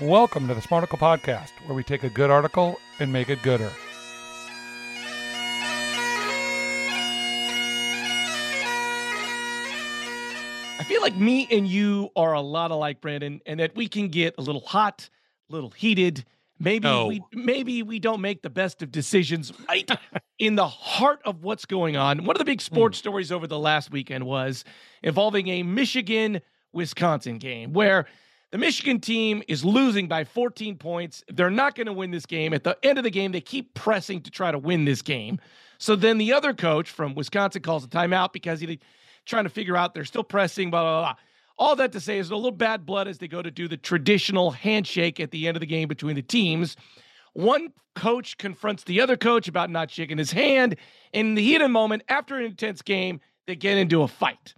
Welcome to the Smarticle Podcast, where we take a good article and make it gooder. I feel like me and you are a lot alike, Brandon, and that we can get a little hot, a little heated. Maybe No. we maybe we don't make the best of decisions right in the heart of what's going on. One of the big sports hmm. stories over the last weekend was involving a Michigan Wisconsin game where the Michigan team is losing by 14 points. They're not going to win this game. At the end of the game, they keep pressing to try to win this game. So then the other coach from Wisconsin calls a timeout because he's trying to figure out they're still pressing, blah, blah, blah. All that to say is a little bad blood as they go to do the traditional handshake at the end of the game between the teams. One coach confronts the other coach about not shaking his hand. In the heat of the moment, after an intense game, they get into a fight.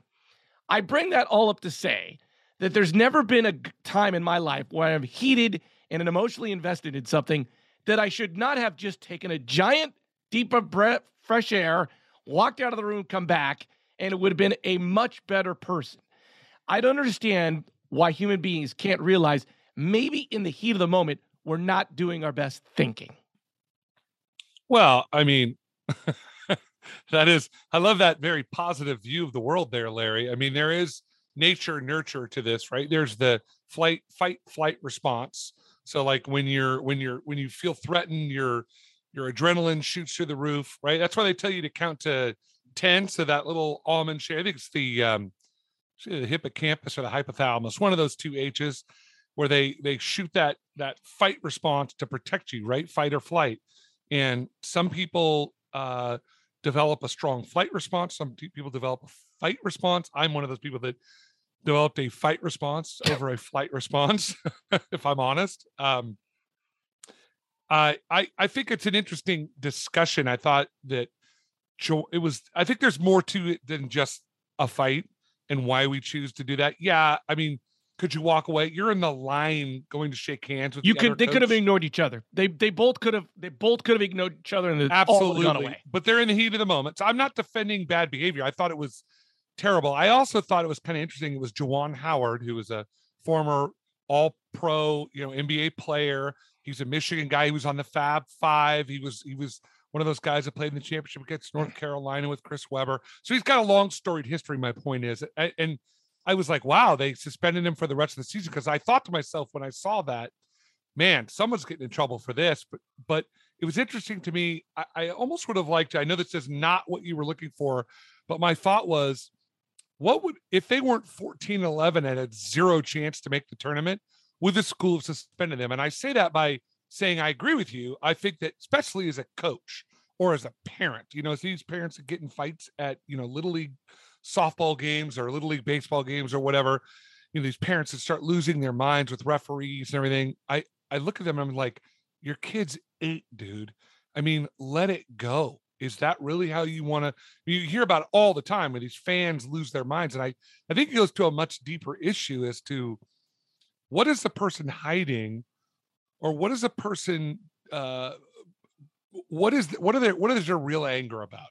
I bring that all up to say that there's never been a time in my life where I'm heated and emotionally invested in something that I should not have just taken a giant deep of breath, fresh air, walked out of the room, come back, and it would have been a much better person. I don't understand why human beings can't realize maybe in the heat of the moment, we're not doing our best thinking. Well, I mean, that is, I love that very positive view of the world there, Larry. I mean, there is nature nurture to this, right? There's the flight, fight, flight response. So, like when you're, when you're, when you feel threatened, your, your adrenaline shoots through the roof, right? That's why they tell you to count to 10. So that little almond shape, I think it's the, um, the hippocampus or the hypothalamus, one of those two H's where they, they shoot that, that fight response to protect you, right? Fight or flight and some people uh, develop a strong flight response some people develop a fight response i'm one of those people that developed a fight response over a flight response if i'm honest. Um, I, I i think it's an interesting discussion. I thought that jo- it was i think there's more to it than just a fight and why we choose to do that. Yeah i mean could you walk away? You're in the line going to shake hands with You the could they could have ignored each other. They they both could have they both could have ignored each other and absolutely gone away. but they're in the heat of the moment. So i'm not defending bad behavior. I thought it was terrible i also thought it was kind of interesting it was Juwan howard who was a former all pro you know nba player he's a michigan guy he was on the fab five he was he was one of those guys that played in the championship against north carolina with chris webber so he's got a long storied history my point is and i was like wow they suspended him for the rest of the season because i thought to myself when i saw that man, someone's getting in trouble for this. But but it was interesting to me. I, I almost would have liked. I know this is not what you were looking for, but my thought was, what would if they weren't 14 11 and had zero chance to make the tournament? Would the school have suspended them? And I say that by saying I agree with you. I think that especially as a coach or as a parent, you know, these parents that get in fights at you know little league softball games or little league baseball games or whatever you know these parents that start losing their minds with referees and everything i i look at them and i'm like your kid's eight dude i mean let it go is that really how you want to you hear about it all the time where these fans lose their minds and i i think it goes to a much deeper issue as to what is the person hiding or what is the person uh what is what are their what is their real anger about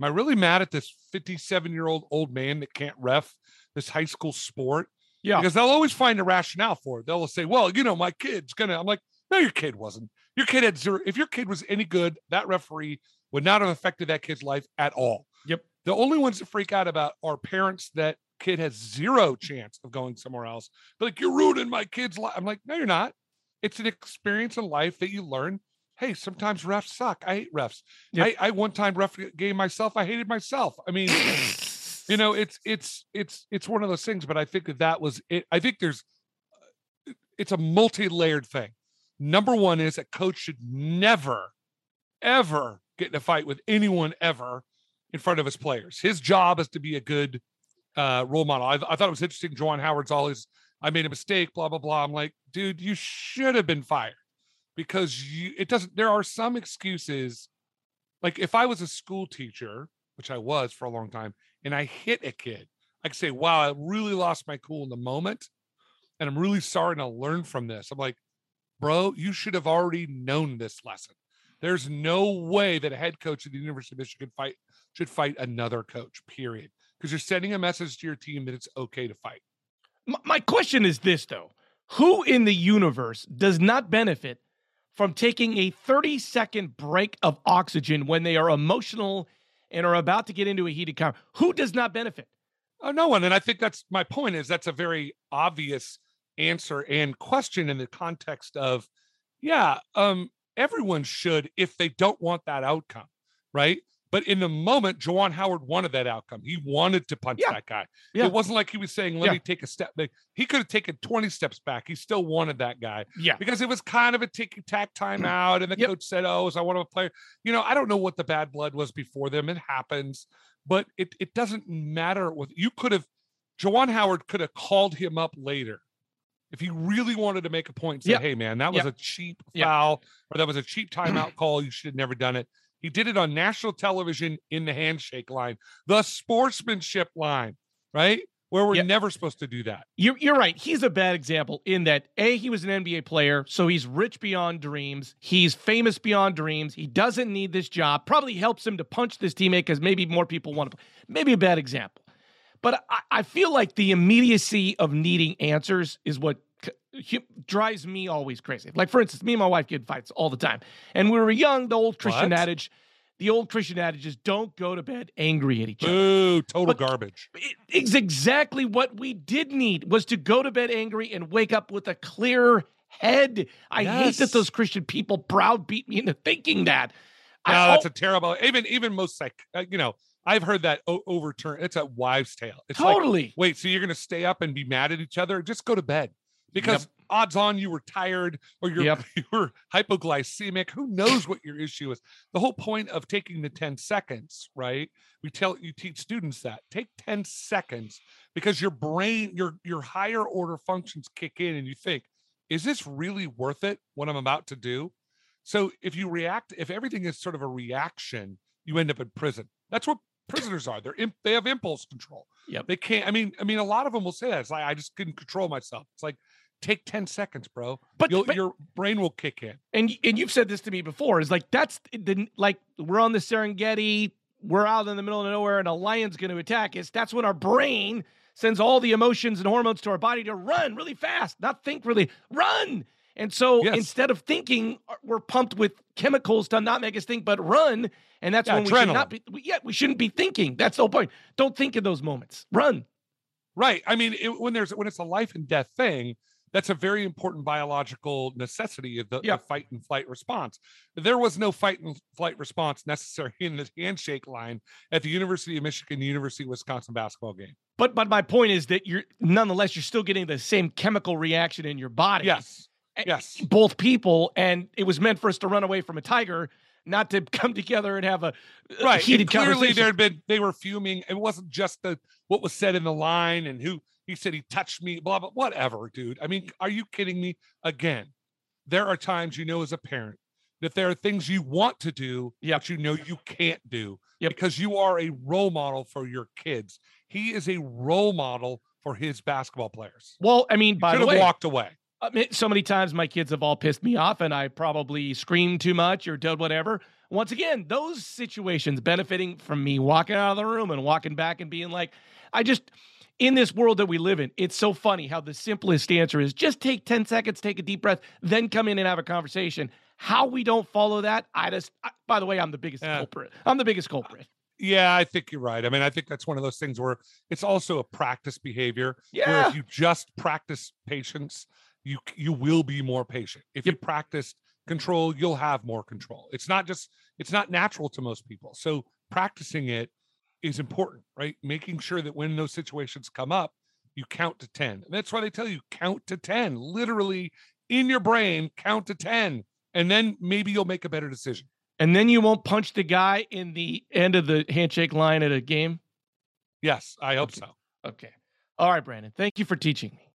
am i really mad at this 57 year old old man that can't ref this high school sport Yeah. because they'll always find a rationale for it. They'll say, "Well, you know, my kid's gonna." I'm like, "No, your kid wasn't. Your kid had zero. If your kid was any good, that referee would not have affected that kid's life at all." Yep. The only ones that freak out about are parents that kid has zero chance of going somewhere else. They're like, "You're ruining my kid's life." I'm like, "No, you're not. It's an experience in life that you learn." Hey, sometimes refs suck. I hate refs. Yep. I, I one time ref game myself. I hated myself. I mean, you know it's it's it's it's one of those things but i think that that was it i think there's it's a multi-layered thing number one is a coach should never ever get in a fight with anyone ever in front of his players his job is to be a good uh role model i, I thought it was interesting Juwan howard's always i made a mistake blah blah blah i'm like dude you should have been fired because you it doesn't there are some excuses like if i was a school teacher which i was for a long time and I hit a kid, I could say, wow, I really lost my cool in the moment. And I'm really sorry and I'll learn from this. I'm like, bro, you should have already known this lesson. There's no way that a head coach at the University of Michigan fight should fight another coach, period. Because you're sending a message to your team that it's okay to fight. My question is this though: Who in the universe does not benefit from taking a 30 second break of oxygen when they are emotional and are about to get into a heated conversation? Who does not benefit? Oh, no one. And I think that's my point is that's a very obvious answer and question in the context of, yeah, um, everyone should if they don't want that outcome, right? But in the moment, Juwan Howard wanted that outcome. He wanted to punch Yeah. that guy. Yeah. It wasn't like he was saying, let Yeah. me take a step back. He could have taken 20 steps back. He still wanted that guy Yeah. because it was kind of a ticky tack timeout. And the Yep. coach said, Oh, so I want to play. You know, I don't know what the bad blood was before them. It happens, but it, it doesn't matter. With you could have, Juwan Howard could have called him up later if he really wanted to make a point. Say, Yep. Hey, man, that was Yep. a cheap foul or that was a cheap timeout call. You should have never done it. He did it on national television in the handshake line, the sportsmanship line, right? Where we're Yep. never supposed to do that. You're, you're right. He's a bad example in that A, he was an NBA player, so he's rich beyond dreams. He's famous beyond dreams. He doesn't need this job. Probably helps him to punch this teammate because maybe more people want to. Maybe a bad example. But I, I feel like the immediacy of needing answers is what drives me always crazy. Like, for instance, me and my wife get fights all the time. And when we were young, the old Christian What? adage, the old Christian adage is don't go to bed angry at each other. Boo, total But- garbage. It- It's exactly what we did need was to go to bed angry and wake up with a clear head. I hate that those Christian people browbeat me into thinking that. No, I, that's a terrible. Even even most like uh, you know, I've heard that o- overturn. It's a wives' tale. It's like, totally. wait, so you're gonna stay up and be mad at each other? Just go to bed because odds on you were tired or you're Yep. you were hypoglycemic. Who knows what your issue is? The whole point of taking the 10 seconds, right? We tell you teach students that take 10 seconds because your brain, your your higher order functions kick in and you think, is this really worth it? What I'm about to do? So if you react, if everything is sort of a reaction, you end up in prison. That's what prisoners are. They're imp- they have impulse control. Yeah, They can't. I mean, I mean, a lot of them will say that. It's like I just couldn't control myself. It's like take ten seconds, bro. But, but your brain will kick in. and and you've said this to me before is like that's the like we're on the Serengeti, we're out in the middle of nowhere, and a lion's going to attack us. That's when our brain sends all the emotions and hormones to our body to run really fast, not think really run. And so Yes. instead of thinking, uh, we're pumped with chemicals to not make us think, but run. And that's Yeah, when we should not be. we- Yeah, we shouldn't be thinking. That's the whole point. Don't think in those moments. Run. Right. I mean, it, when there's when it's a life and death thing, that's a very important biological necessity of the, the fight and flight response. There was no fight and flight response necessary in the handshake line at the University of Michigan, University of Wisconsin basketball game. But but my point is that you're nonetheless you're still getting the same chemical reaction in your body. Yes. A- Yes. both people, and it was meant for us to run away from a tiger, not to come together and have a, uh, a right heated and clearly there had been they were fuming. It wasn't just the what was said in the line and who he said he touched me blah blah whatever dude. I mean are you kidding me? Again there are times you know as a parent that there are things you want to do Yep. but you know you can't do Yep. because you are a role model for your kids. He is a role model for his basketball players. Well, I mean, by the way, walked away I mean, so many times my kids have all pissed me off, and I probably screamed too much or did whatever. Once again, those situations benefiting from me walking out of the room and walking back and being like, I just. In this world that we live in, it's so funny how the simplest answer is just take 10 seconds, take a deep breath, then come in and have a conversation. How we don't follow that, I just, I, by the way, I'm the biggest Yeah. culprit. I'm the biggest culprit. yeah i think you're right i mean i think that's one of those things where it's also a practice behavior where Yeah. if you just practice patience you you will be more patient if you practice control you'll have more control it's not just it's not natural to most people so practicing it is important right making sure that when those situations come up you count to 10 and that's why they tell you count to 10 literally in your brain count to 10 and then maybe you'll make a better decision And then you won't punch the guy in the end of the handshake line at a game? yes i hope so Okay. All right, Brandon. Thank you for teaching me.